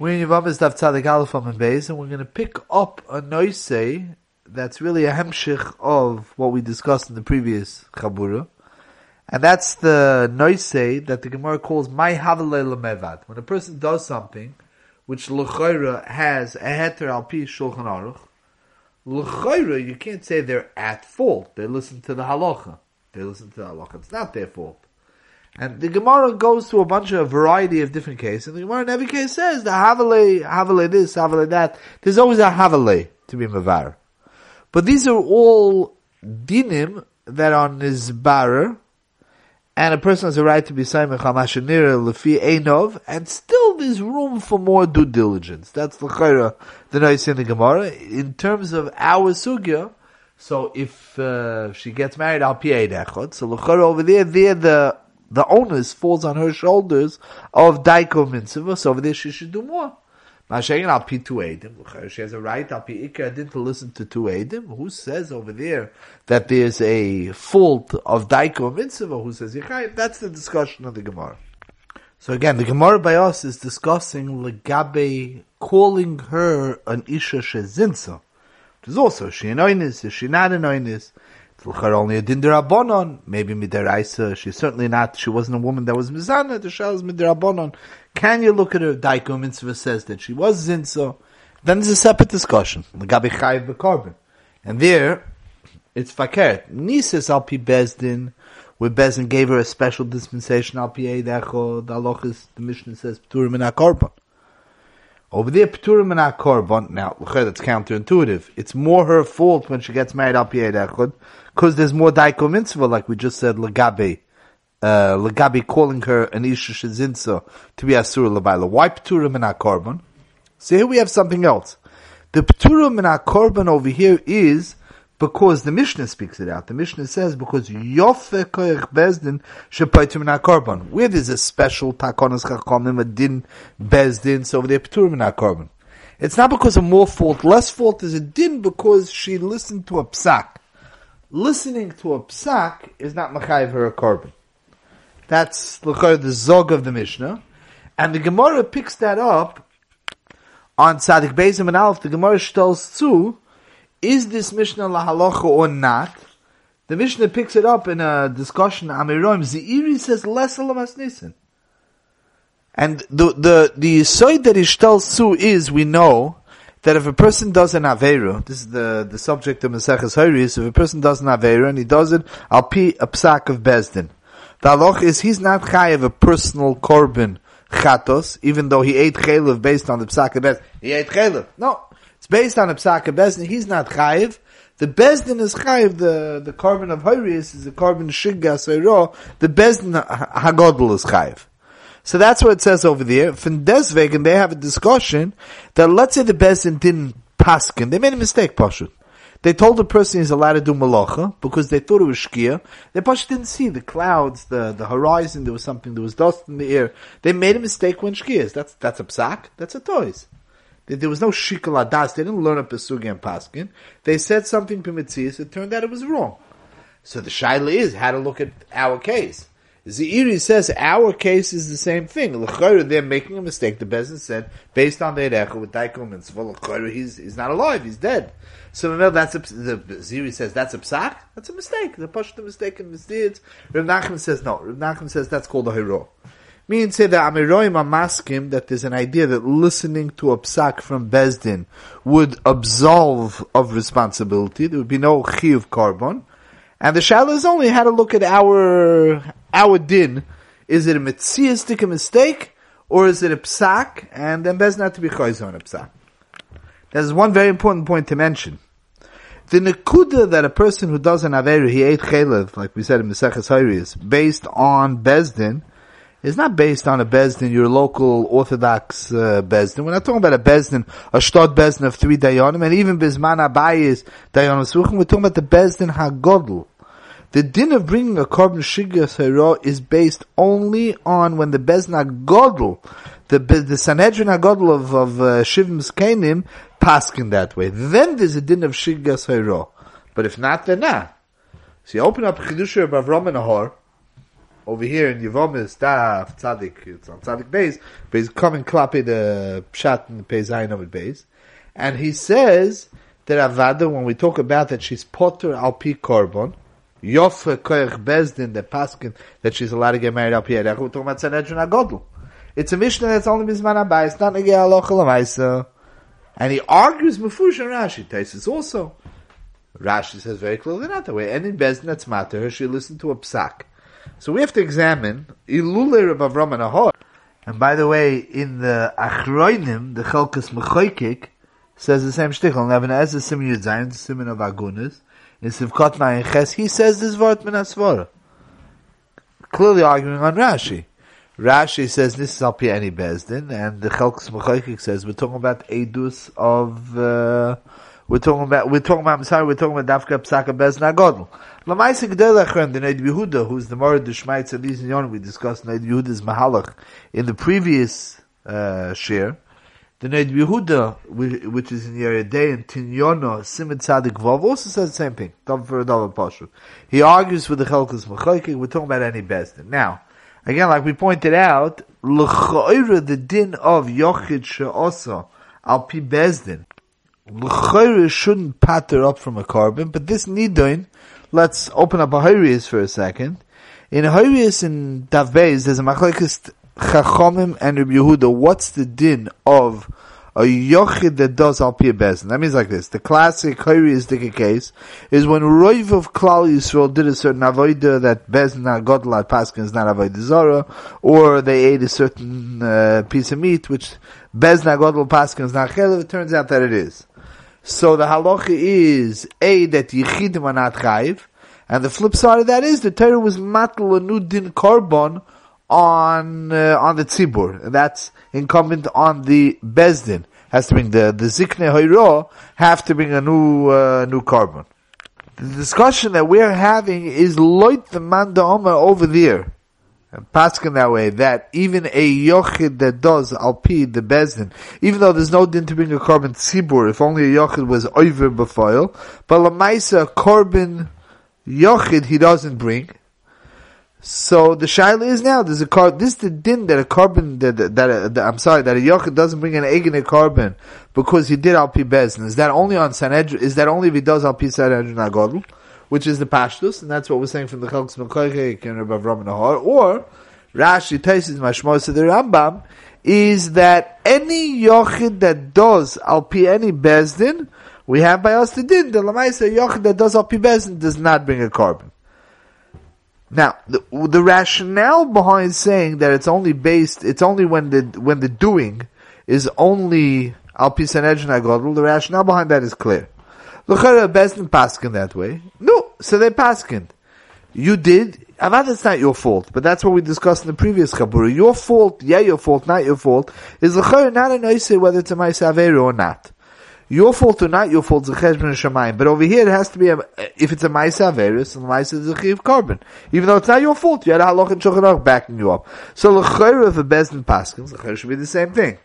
We're in Daf Tzadik Aleph and we're going to pick up a noise that's really a hemshich of what we discussed in the previous Chabura. And that's the noise that the Gemara calls my Havalei Lemevad. When a person does something which L'chayra has a heter al pi Shulchan Aruch, L'chayra, you can't say they're at fault. They listen to the halacha. They listen to the halacha. It's not their fault. And the Gemara goes through a bunch of a variety of different cases. And the Gemara in every case says the Havale, Havale this, Havale that. There's always a Havale to be Mavar. But these are all dinim that are nizbarer, and a person has a right to be Saimach HaMashanira Lefi Einov, and still there's room for more due diligence. That's the Chayra, the nice in the Gemara. In terms of our Sugya, so if uh, she gets married, I'll Echot. So the Chayra over there, there the the onus falls on her shoulders of Daiko Mitzvah, so over there she should do more. She has a right al ikar to listen to two edim. Who says over there that there's a fault of daiko mitzvah? Who says? That's the discussion of the Gemara. So again, the Gemara by us is discussing legabe calling her an isha shezinsa. Which is also she an oinis, is she not an oinis? Only a din derabonon, maybe midiraisa. She's certainly not. She wasn't a woman that was mizana. The shal is midirabonon. Can you look at her? Daiko mitzvah says that she was zinso. Then there's a separate discussion. L'gabi chayiv b'korban, and there it's fakert. Nises al pi bezdin, where Bezdin gave her a special dispensation al pi. The halachas, the Mishnah says p'turim in korban. Over there, Pturim and Korban, now, that's counterintuitive. It's more her fault when she gets married al Echad, because there's more Daiko Mitzvah, like we just said, Lagabe, uh, Lagabe calling her an Isha Shazinsa to be Asura Labaila. Why Pturim and Korban? So here we have something else. The Pturim and Korban over here is because the Mishnah speaks it out. The Mishnah says because Yofe Koyach Bezdin Na Korban. Where there's a special Takonas Chachamim, a Din Bezdin, so Pturim Na Korban. It's not because of more fault, less fault. There's a Din because she listened to a Psak. Listening to a Psak is not Machayiv her a Korban. That's the Zog of the Mishnah. And the Gemara picks that up on Tzadik Bezim and Alf. The Gemara tells too is this Mishnah lahalacha or not? The Mishnah picks it up in a discussion. Amiroim Zeiri says less alamasnisen. And the the the side that Ishtal Su is we know that if a person does an averu, this is the the subject of Maseches Hayris. If a person does an averu and he does it, I'll pee a psak of bezdin. The halach is he's not high of a personal korban chatos, even though he ate chaylev based on the psak of bezdin. He ate chaylev. No, based on a psaka bezdin. He's not chayiv. The bezdin is chayiv. The the korban of Horius is the carbon shigga seiro. The bezdin hagodl is chayiv. So that's what it says over there. From Deswegen, they have a discussion that let's say the bezdin didn't paskin. They made a mistake, Pashut. They told the person he's allowed to do malacha because they thought it was shkia. They Pashut didn't see the clouds, the, the horizon. There was something. There was dust in the air. They made a mistake when shkia is. That's that's a psak. That's a toys. There was no shikal adas. They didn't learn a pesugi and paskin. They said something primitzis. It turned out it was wrong. So the shaila is how to look at our case. Zeiri says our case is the same thing. They're making a mistake. The Bezin said based on the Erecha with Daikum and Svol he's he's not alive. He's dead. So that's a, the Ziri says that's a psak. That's a mistake. The push the mistake and misdeeds. Rav Nachman says no. Rav Nachman says that's called a hero. Me and say that Amiroim are maskim that there's an idea that listening to a psak from Bezdin would absolve of responsibility. There would be no of korban. And the shala is only had to look at our, our din. Is it a mitziastic a mistake? Or is it a psak? And then Bezdin not to be chayz on a psak. There's one very important point to mention. The nekuda that a person who does an averu, he ate chelev, like we said in Maseches Hayris, based on Bezdin, is not based on a Bezdin, your local Orthodox uh, Bezdin. We're not talking about a Bezdin, a Shtod Bezdin of three Dayanim, and even Bisman Abayis Dayanim Suchim, we're talking about the Bezdin HaGodl. The din of bringing a korban shigas hero is based only on when the Bezdin HaGodl, the, the Sanhedrin HaGodl of, of uh, Shivim Skanim, paskin that way. Then there's a din of shigas hero. But if not, then not. So you open up Chidusha of Avram and Ahor, over here in Yevomis, Daf, Tzadik, it's on Tzadik Beis, but he's coming clapping the Pshat in the Peizayin of Beis. And he says that Avada, when we talk about that she's Potter al Pi Korban, Yofa Koyach Bezdin, the Paskin, that she's allowed to get married al Pi Erech, we're talking about Sanhedrin HaGodl. It's a Mishnah that's only Mizman Abai, it's not Negi Lamaisa. And he argues Mefush and Rashi, Taisis also. Rashi says very clearly not that way. And in Bezdin, that's matter, she listened to a psak. So we have to examine Ilule Rav Avram and Ahor. And by the way, in the Achroinim, the Chelkas Mechoikik, says the same shtichel. Neven as a Simen Yud Zayin, the Simen of Agunas, in Sivkot Nayin Ches, he says this word min Asvara. Clearly arguing on Rashi. Rashi says this is Alpi Any Bezdin, and the Chelkas Mechoikik says we're talking about Edus of, uh, we're talking about, we're talking about, I'm sorry, we're talking about Dafka Psaka Bezdin Agodl. Lamaisa Gdel Echrem, the Neid Yehuda, who's the Morad Deshmaitz Adis Yon, we discussed Neid Yehuda's Mahalach in the previous, uh, share. The Neid Yehuda, which is in Yeridei and Tinyono, Simon Tzadik Vov, also says the same thing. Double for a double pashu. He argues with the Chelkas Mechoikik, we're talking about any Bezdin. Now, again, like we pointed out, L'choira, the din of Yochid She'osa, Al Pi Bezdin, Shouldn't patter up from a carbon, but this Nidon, let's open up a Hyriyas for a second. In Hyriyas in Dav Beis, there's a machlekes Chachomim and Rabbi Yehuda. What's the din of a yochid that does al pia bezin? That means like this. The classic Hyriyas case is when Roiv of Klal Yisrael did a certain avodah that bezin godlat paskin is not avodah zara, or they ate a certain uh, piece of meat which bezin godlat paskin is not chelev. It turns out that it is. So the halacha is a that yichidim are not chayiv, and the flip side of that is the Torah was matl new din korban on uh, on the tzibur, and that's incumbent on the bezdin. Has to bring the the zikne hoiro have to bring a new uh, new korban. The discussion that we're having is loit the manda omer over there. And Paskin that way, that even a yochid that does alpi the bezdin, even though there's no din to bring a carbon tzibur, if only a yochid was over before, but lamaisa korban yochid he doesn't bring. So the shaila is now there's a car. This is the din that a carbon that that, that, that I'm sorry that a yochid doesn't bring an egg in a carbon because he did alpi bezdin. Is that only on sanedrin? Is that only if he does alpi sanedrin agodl? Which is the Pashtus, and that's what we're saying from the Chalks Mekoychek and Rabbi Avram Nahar, or Rashi Taisis Mashmos the Rambam, is that any Yochid that does Alpi any Bezdin, we have by us the din, the Lamaisa Yochid that does Alpi Bezdin does not bring a korban. Now, the, the rationale behind saying that it's only based, it's only when the, when the doing is only Alpi Sanedrin Agodl, the rationale behind that is clear. L'chara Bezdin paskin that way. No, so they paskin. You did. Avad, it's not your fault, but that's what we discussed in the previous Chabura. Your fault, yeah, your fault, not your fault, is l'chara not a noise whether it's a Maisa or not. Your fault or not your fault is a cheshbon shemayim. But over here it has to be a, if it's a ma'isa averus, and the ma'isa is a chiv carbon. Even though it's not your fault, you had a halach and shulchan backing you up. So l'chayr of a bezdin paskins, l'chayr should be the same thing.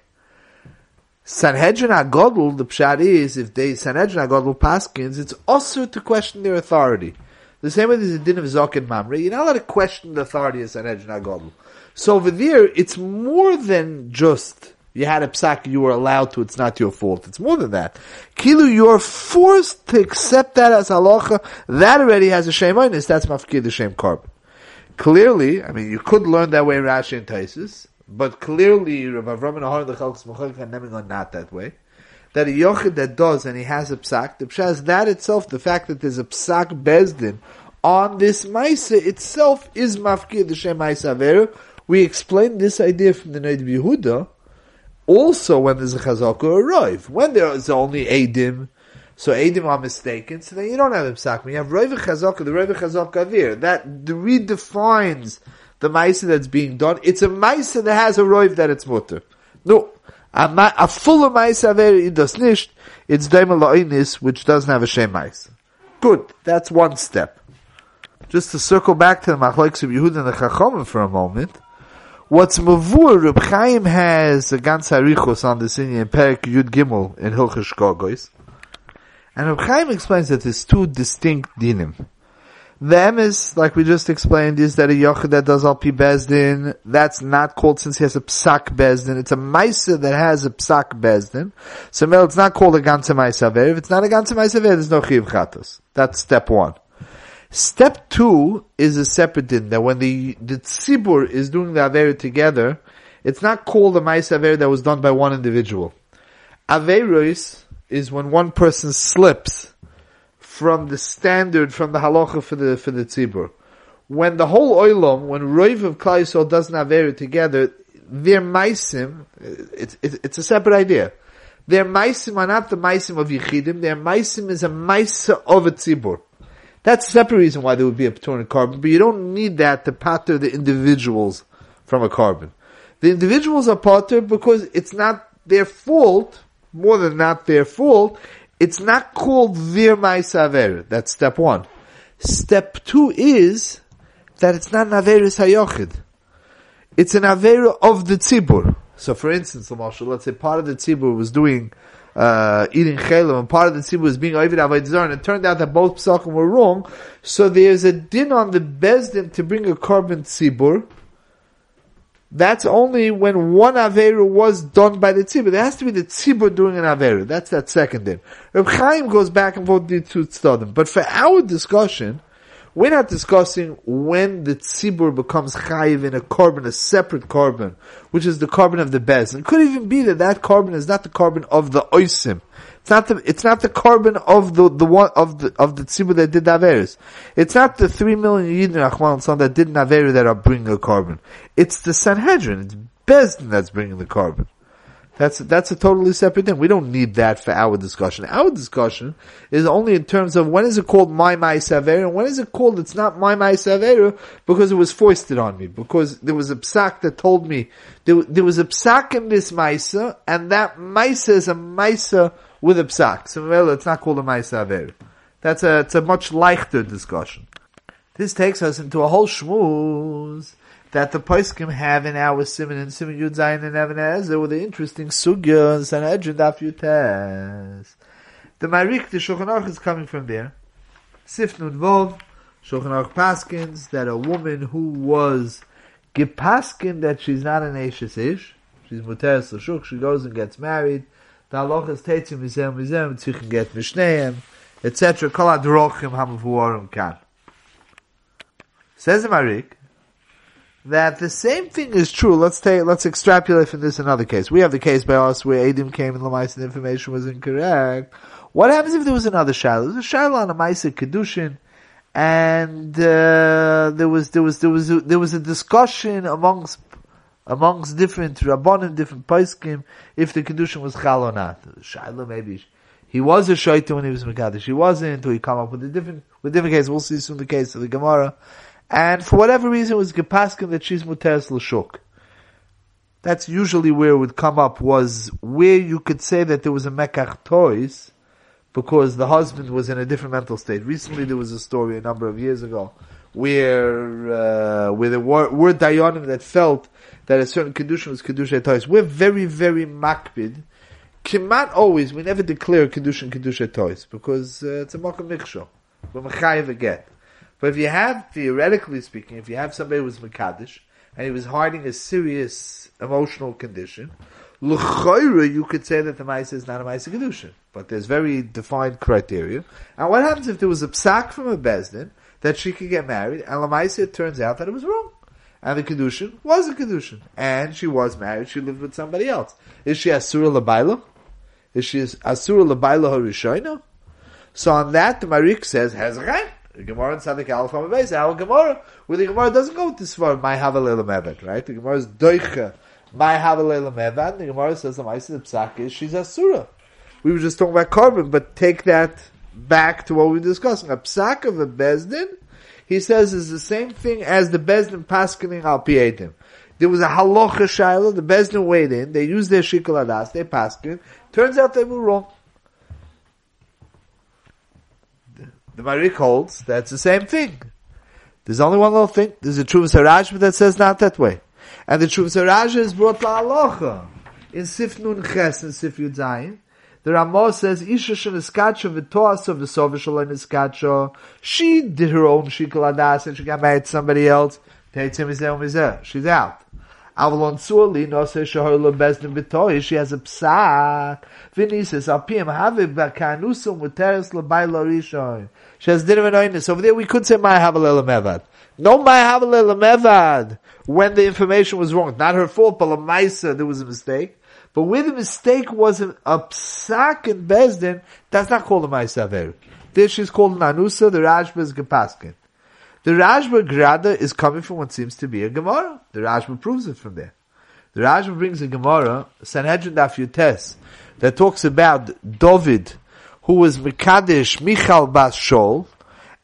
Sanhedrin Agodl, the pshat is, if they, Sanhedrin Agodl paskins, it's also to question their authority. The same way there's a din of Zok and Mamre, you're not allowed to question the authority of Sanhedrin Agodl. So over there, it's more than just, you had a psak, you were allowed to, it's not your fault. It's more than that. Kilu, you're forced to accept that as halacha, that already has a shame on that's mafkir the shame korban. Clearly, I mean, you could learn that way in Rashi and Taisus, but clearly, Rav Avram and Ahar the Mechalik are not that way. That a yochid that does and he has a psak, the pshat is that itself, the fact that there's a psak bezdin on this maisa itself is mafkir the shem maisa. We explained this idea from the Neid Yehuda. Also, when there's a chazaka arrive, when there is only edim, so edim are mistaken, so then you don't have a. When you have roiv chazaka, the roiv chazaka there, that redefines the maisa that's being done. It's a maisa that has a roiv that it's mutter. No, a, ma- a full maisa there it does nicht. It's daimel lo'inis which doesn't have a shem maisa. Good, that's one step. Just to circle back to the machlokes of Yehud and the Chachomim for a moment. What's mavur, Reb Chaim has a ganz harichos on this in Perik Yud Gimel in Hilchos Gogois. And Reb Chaim explains that there's two distinct dinim. The is, like we just explained, is that a yochid that does al pi bezdin, that's not called since he has a psak bezdin. It's a maisa that has a psak bezdin. So it's not called a ganze maisa If it's not a ganze maisa there's no chiv chatos. That's step one. Step two is a separate din, that when the, the tzibur is doing the aver together, it's not called a maisa aver that was done by one individual. Averos is when one person slips from the standard, from the halacha for the, for the tzibur. When the whole oilam, when Roiv of Klai doesn't have Eri together, their maisim, it's, it's, it's a separate idea. Their maisim are not the maisim of Yechidim, their maisim is a maisa of a tzibur. That's a separate reason why there would be a Patoran carbon, but you don't need that to pater the individuals from a carbon. The individuals are pater because it's not their fault, more than not their fault, it's not called Vir Maisaver. That's step one. Step two is that it's not an Hayochid. It's an Avera of the Tzibur. So for instance, let's say part of the Tzibur was doing, uh, eating chelim, and part of the tzibur was being oivid avodah and it turned out that both psakim were wrong. So there's a din on the bezdin to bring a carbon tzibur, that's only when one Averu was done by the Tzibur. There has to be the Tzibur doing an Averu. That's that second din. Reb Chaim goes back and forth to Tzudim. But for our discussion, we're not discussing when the tzibur becomes chayiv in a carbon, a separate carbon, which is the carbon of the bez. It could even be that that carbon is not the carbon of the oisim. It's not the, it's not the korban of the, the one, of the, of the tzibur that did Averis. It's not the three million yidin Achman son that did Averis that are bringing a carbon. It's the Sanhedrin. It's Bezdin that's bringing the korban. That's that's a totally separate thing. We don't need that for our discussion. Our discussion is only in terms of when is it called my my savera and when is it called it's not my my savera because it was foisted on me because there was a psak that told me there, there was a psak in this maisa and that maisa is a maisa with a psak. So well, it's not called a maisa avera. That's a it's a much lighter discussion. This takes us into a whole shmooze that the Paiskim have in our Simon and Simon Yud Zayin and Even HaEzer with the interesting sugya and Sanhedrin Daf Yutes. The Marik, the Shulchan Aruch is coming from there. Sif Nun Vov, Shulchan Aruch Paskins, that a woman who was Gipaskin that she's not an Ashes Ish, she's Muteres L'Shuk, she goes and gets married, the halach is Tetzim Mizem Mizem, Tzichen get Mishneim, etc. Kol Adrochim Hamavuarim Kan. Says the Marik, that the same thing is true. Let's take, let's extrapolate from this another case. We have the case by us where Adim came and the Lamais and information was incorrect. What happens if there was another Shiloh? There's a Shiloh on a Maisa Kedushin, and uh, there was there was there was a, there was a discussion amongst amongst different rabbanim, different paiskim, if the kedushin was chal or not. Shiloh maybe he was a shaita when he was mekadosh. He wasn't. Or he come up with a different with different case. We'll see soon the case of the Gemara. And for whatever reason, it was Gepaskin that she's Muteres L'Shuk. That's usually where it would come up, was where you could say that there was a Mekach toys, because the husband was in a different mental state. Recently there was a story a number of years ago, where, uh, where there were, were Dayanim that felt that a certain Kedusha was Kedusha toys. We're very, very makbid. Kimat always, we never declare Kedusha Kedusha toys, because uh, it's a Makam Miksho. We're Mechayiv a get. But if you have, theoretically speaking, if you have somebody who was Makadish, and he was hiding a serious emotional condition, L'chayra, you could say that the Maisa is not a Maisa Kedushin. But there's very defined criteria. And what happens if there was a psak from a Bezdin that she could get married, and Lamaisa it turns out that it was wrong. And the Kedushin was a Kedushin. And she was married, she lived with somebody else. Is she Asura Labaila? Is she Asura Labaila Harishoina? So on that, the Marik says. The Gemara in Sadik Aleph Hamavez, our Gemara, where the Gemara doesn't go this far, my Havalel Evet, right? The Gemara is Doicha, my Havalel Evet, the Gemara says the Maisa Psak is, she's Asura. We were just talking about carbon, but take that back to what we were discussing. A Psak of a Bezdin, he says is the same thing as the Bezdin Paskining Al Pietim. There was a halacha shaila, the Bezdin weighed in, they used their shikol adas, they paskin, turns out they were wrong. The Marik holds that's the same thing. There's only one little thing. There's a Truv Saraj that says not that way. And the Truv Saraj is brought to Allah in Sif Nun Ches and Sif Yud Zayin The Ramah says, Isha sheniskacha v'toas of the sovish niskacha. She did her own shikal adas and she got married to somebody else. She's out. Avalon Surli, no se shahar lo bezdin b'toy, she has a psak. Vinisis, alpim, have b'kanusum muteres l'bay lo rishon. She has of Over there we could say my havalel mevad. No my havalel mevad. When the information was wrong. Not her fault, but lamaisa, there was a mistake. But where the mistake was a, a psak in bezdin, that's not called a ma'isa This she's called nanusa, the Rashba is gepaskin. The Rashba Grada is coming from what seems to be a Gemara. The Rashba proves it from there. The Rashba brings a Gemara, Sanhedrin Daf Yutes, that talks about David, who was Mekadesh Michal Bas Shol,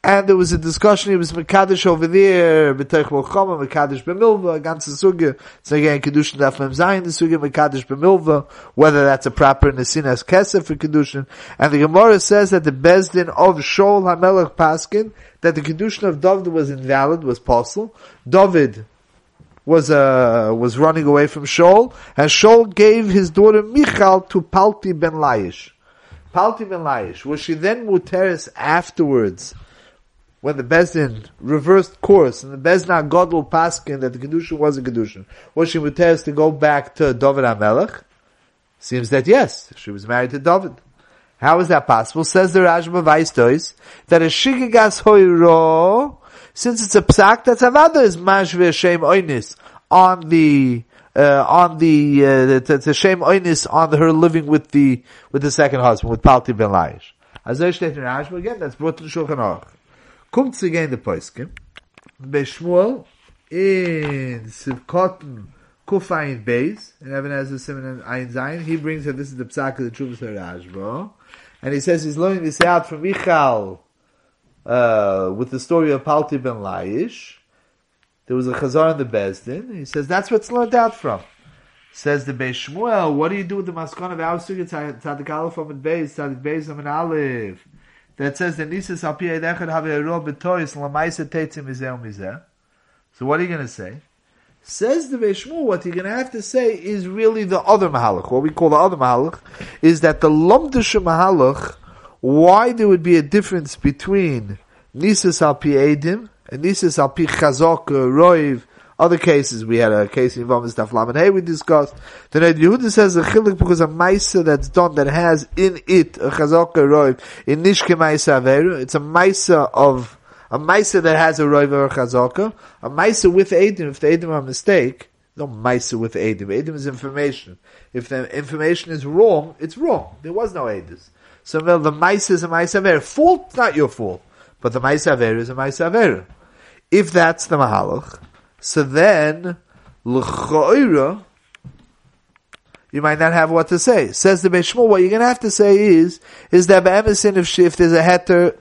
and there was a discussion, it was Mekadesh over there, B'teich Mochama, Mekadesh B'milva, ganze Suge, it's again Kedushin Daf Mem Zayin, the Suge Mekadesh B'milva, whether that's a proper Nesinas Kesef for Kedushin, and the Gemara says that the Bezdin of Shol HaMelech Paskin, that the Kedushin of David was invalid, was possible. David was uh, was running away from Shaul, and Shaul gave his daughter Michal to Palti ben Laish. Palti ben Laish. Was she then muteris afterwards, when the Bezdin reversed course, and the Bezdin Godel Paskin that the Kedushin was a Kedushin, was she muteris to go back to David HaMelech? Seems that yes, she was married to David. How is that possible? Says the Rashba Vaistois that a shigigas hoiro, since it's a psak, that's another is mashve shem oinis on the uh, on the uh, it's a shame oinis on her living with the with the second husband with Palti ben Laish. Again, that's brought to the Shulchan Aruch. Kommt again the Poiskim. Beshmuel in Sivkotten Kufayin Beis, and a Simon Ayin Zayin, he brings that this is the psak of the Chuvas Rashba and he says he's learning this out from Michal uh, with the story of Palti ben Laish. There was a chazar in the Bezdin. He says that's what's learned out from. Says the Beis Shmuel, what do you do with the maskon of suga tzadik aleph amid beis tzadik beis amid aleph that says the nisus al piyei have a rob betois lamaisa tetzim mizeh mizeh. So what are you going to say? Says the Veshmu, what you're going to have to say is really the other Mahalach. What we call the other Mahalach is that the Lomdusha Mahalach, why there would be a difference between Nisus al pi and Nisus al pi Chazok, uh, Roiv, other cases, we had a case involving stuff Laman Hey we discussed. The Red Yehuda says a chilik because a maisa that's done that has in it a chazaka roiv in nishke maisa averu. It's a maisa of a Maisa that has a Roiva or Chazaka, a Maisa with Edim, if the Edim are a mistake, no Maisa with Edim. Edim is information. If the information is wrong, it's wrong. There was no Edis. So well, the Maisa is a Maisa Aver. Fault, not your fault. But the Maisa Aver is a Maisa Aver. If that's the Mahalach, so then, L'choira, you might not have what to say. Says the Beishmul, what you're going to have to say is, is that Ba'emisin, if, if there's a heter,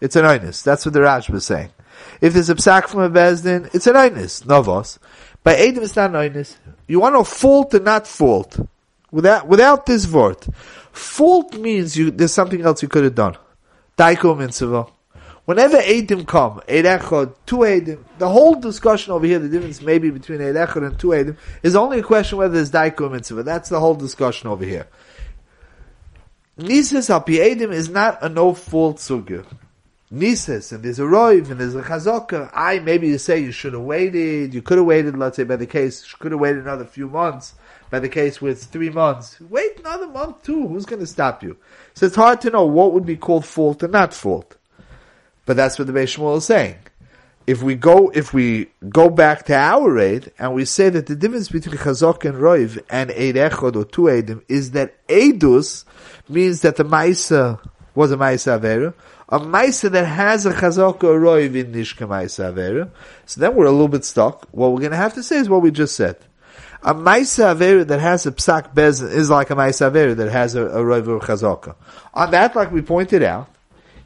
it's an oinus. That's what the Rash was saying. If there's a psak from a bezdin, it's an oinus, novos. By Adam, it's not an oinus. You want to fault and not fault. Without, without this word. Fault means you, there's something else you could have done. Daiko mitzvah. Whenever Edim come, Eid Echad, two Edim, the whole discussion over here, the difference maybe between Eid Echad and two Edim, is only a question whether there's Daiko mitzvah. That's the whole discussion over here. Nisis al Edim is not a no fault sugya. Nises, and there's a Roiv, and there's a Chazaka. I, maybe you say you should have waited, you could have waited, let's say by the case, you could have waited another few months, by the case where it's three months. Wait another month too, who's gonna stop you? So it's hard to know what would be called fault and not fault. But that's what the Beis Shmuel is saying. If we go, if we go back to our raid, and we say that the difference between Chazak and Roiv and Eid Echod or two Eidim is that Eidus means that the Maisa was a Maisa Avera, a Maisa that has a Chazaka Roiv in Nishka Maisa Avera, so then we're a little bit stuck. What we're going to have to say is what we just said. A Maisa Avera that has a Psak Bezin is like a Maisa Avera that has a, a Roiv or Chazaka. On that, like we pointed out,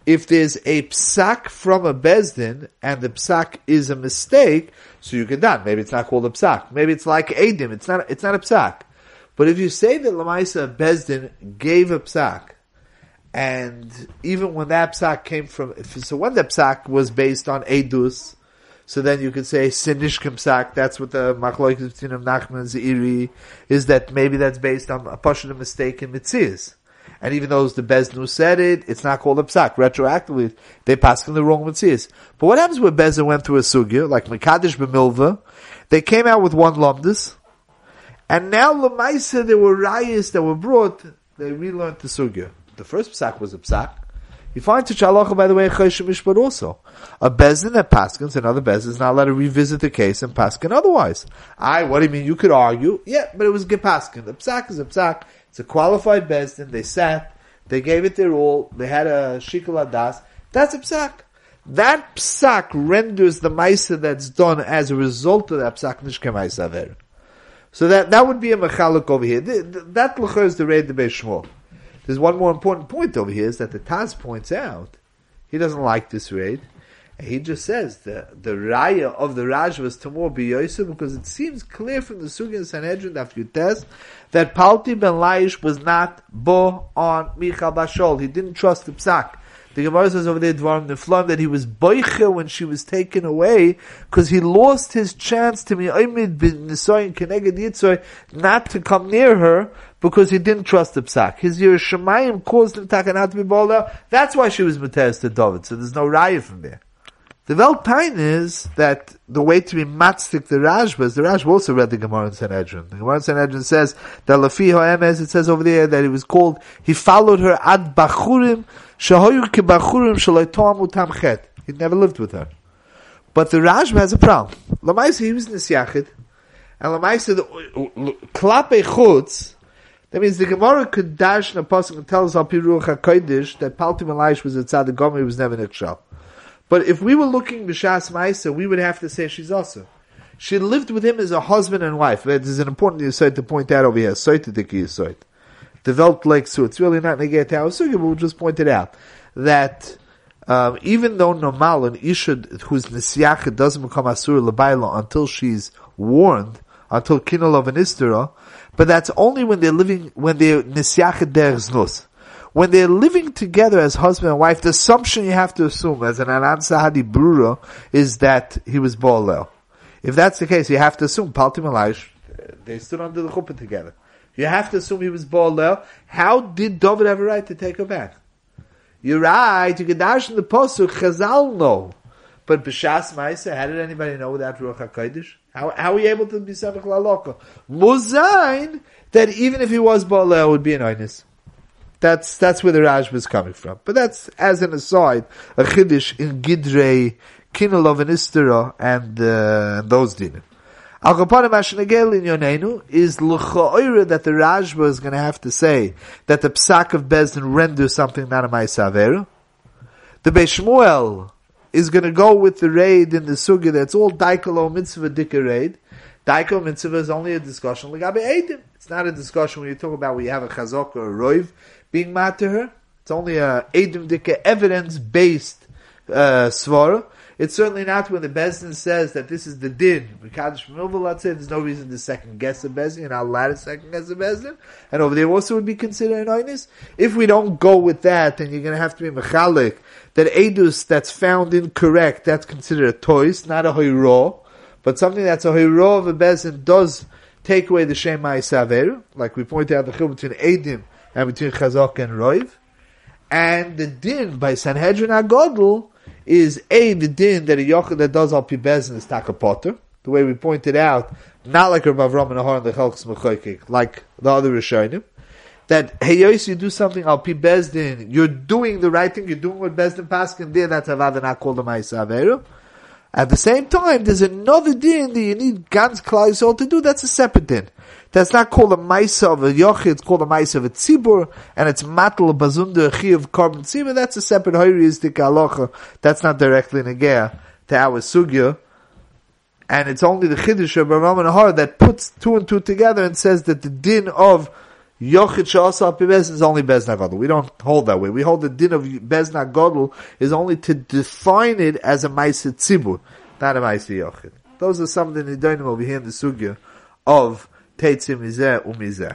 if there's a psak from a bezdin and the psak is a mistake, so you can done. Maybe it's not called a psak. Maybe it's like edim. It's not. It's not a psak. But if you say that lamaisa bezdin gave a psak, and even when that psak came from, so when the psak was based on Edus, so then you could say Sinishkim psak, that's what the Machloik between Nachman Ziri is that maybe that's based on a partial mistake in Mitzias. And even though the Bezdin who said it, it's not called a psak. Retroactively, they pass in the wrong mitzvahs. But what happens when Bezdin went through a sugya, like Mekadesh B'milva, they came out with one lumdus, and now Lamaisa, there were rayas that were brought, they relearned the sugya. The first psak was a psak. You find to Halacha, by the way, Chayshim but also. A Bezdin that Paskins, another Bezdin is not allowed to revisit the case and Paskin otherwise. I, what do you mean? You could argue. Yeah, but it was Gepaskin. The psak is a psak. It's a qualified Bezdin. They sat, they gave it their all, they had a Shikul Adas. That's a psak. That psak renders the Maisa that's done as a result of that psak Nishke Maisa So that, that would be a Mechaluk over here. That Lachar is the Raid the Beishmol. There's one more important point over here is that the Taz points out he doesn't like this raid. He just says the the raya of the Raj was Tamor B'Yosef because it seems clear from the Sugin Sanhedrin that you test that Palti ben Laish was not bo on Michal Bashol. He didn't trust the psak. The Gemara says over there, Dvarim Neflam, that he was boiche when she was taken away because he lost his chance to be Oimid Nisoyin Keneged Yitzoi not to come near her because he didn't trust the psak. His Yerushalayim caused him not to be bowled out. That's why she was Mateus to David. So there's no raya from there. The Veltine is that the way to be matzdik the Rashba the Rashba also read the Gemara in Sanhedrin. The Gemara in Sanhedrin says that Lafi Hoemes, it says over there that he was called, he followed her ad bachurim, shahoyu ke bachurim shaloitom utam chet. He never lived with her. But the Rashba has a problem. Lamaisa, he was Nisyachid, and Lamaisa, the klape chutz, that means the Gemara could dash in a pasuk and tell us al piruach hakodesh that Paltim Elish was a tzaddik gomer, he was never nechshal. But if we were looking b'shas ma'isa, we would have to say she's also. She lived with him as a husband and wife. That is an important insight to point out over here. Soit the yisoit. Developed like so. It's really not negate our sugi, but we'll just point it out that um, even though normal an isha whose nisyach doesn't become asur lebaila until she's warned, until kinol of an istera, but that's only when they're living, when they're nisyach der znus. When they're living together as husband and wife, the assumption you have to assume as an Anan Sahadi Brura is that he was Baalel. If that's the case, you have to assume Paltim Elish, they stood under the chuppah together. You have to assume he was Baalel. How did David have a right to take her back? You're right, you can dash in the posuk, Chazal no. But B'Shas Maisa, how did anybody know without Ruach HaKodesh? How, how are we able to be Samech Laloko? Muzain, that even if he was Baalel, it would be an Inus. That's, that's where the Raj was coming from. But that's, as an aside, a Chiddush in Gidrei, Kinelov and Istera, and, uh, those dinim. Al Kapanim Ashenagel in Yonenu is L'cha'oira that the Rajba is going to have to say that the Psak of Bezdin renders something not a Maisaveru. The Beishmuel is going to go with the raid in the sugi that's all daikalo mitzvah dika raid. Daikalo mitzvah is only a discussion. It's not a discussion when you talk about you have a chazok or a roiv being mad to her. It's only a edim dika evidence based uh, svara. It's certainly not when the Bezdin says that this is the din. There's no reason to second guess the Bezdin, and I'll allow to second guess the Bezdin. And over there also would be considered an oinus. If we don't go with that, then you're going to have to be mechalik that edus that's found incorrect, that's considered a toys, not a hoiro, but something that's a hoiro of a bezin does take away the shema isaver, like we pointed out the chil between edim and between chazak and roiv. And the din by Sanhedrin Agodl is a the din that a yochid that does al pi bezin is takapotter, the way we pointed out, not like Rav Avram and Ahar and the Chalchs like the other Rishonim that hey you do something I'll be Bezdin, you're doing the right thing, you're doing what Bezdin Paskin did, that's Avad and not called the Ma'isa At the same time, there's another din that you need Gans Klal to do, that's a separate din. That's not called a Maisa of a Yochid, it's called a Maisa of a Tzibur, and it's Matal Bazunda Chi of Korban Tzibur, that's a separate Hoyristic Alocha, that's not directly Negea to our Sugya. And it's only the Chiddush of Rav Har that puts two and two together and says that the din of Yochid Sha'asa is only Bezna Gadol. We don't hold that way. We hold the din of Bezna Gadol is only to define it as a Maisa Tzibur, not a Maisa Yochid. Those are some of the Nidonim over here in the Sugya of Teitzim Mizeh Umizeh.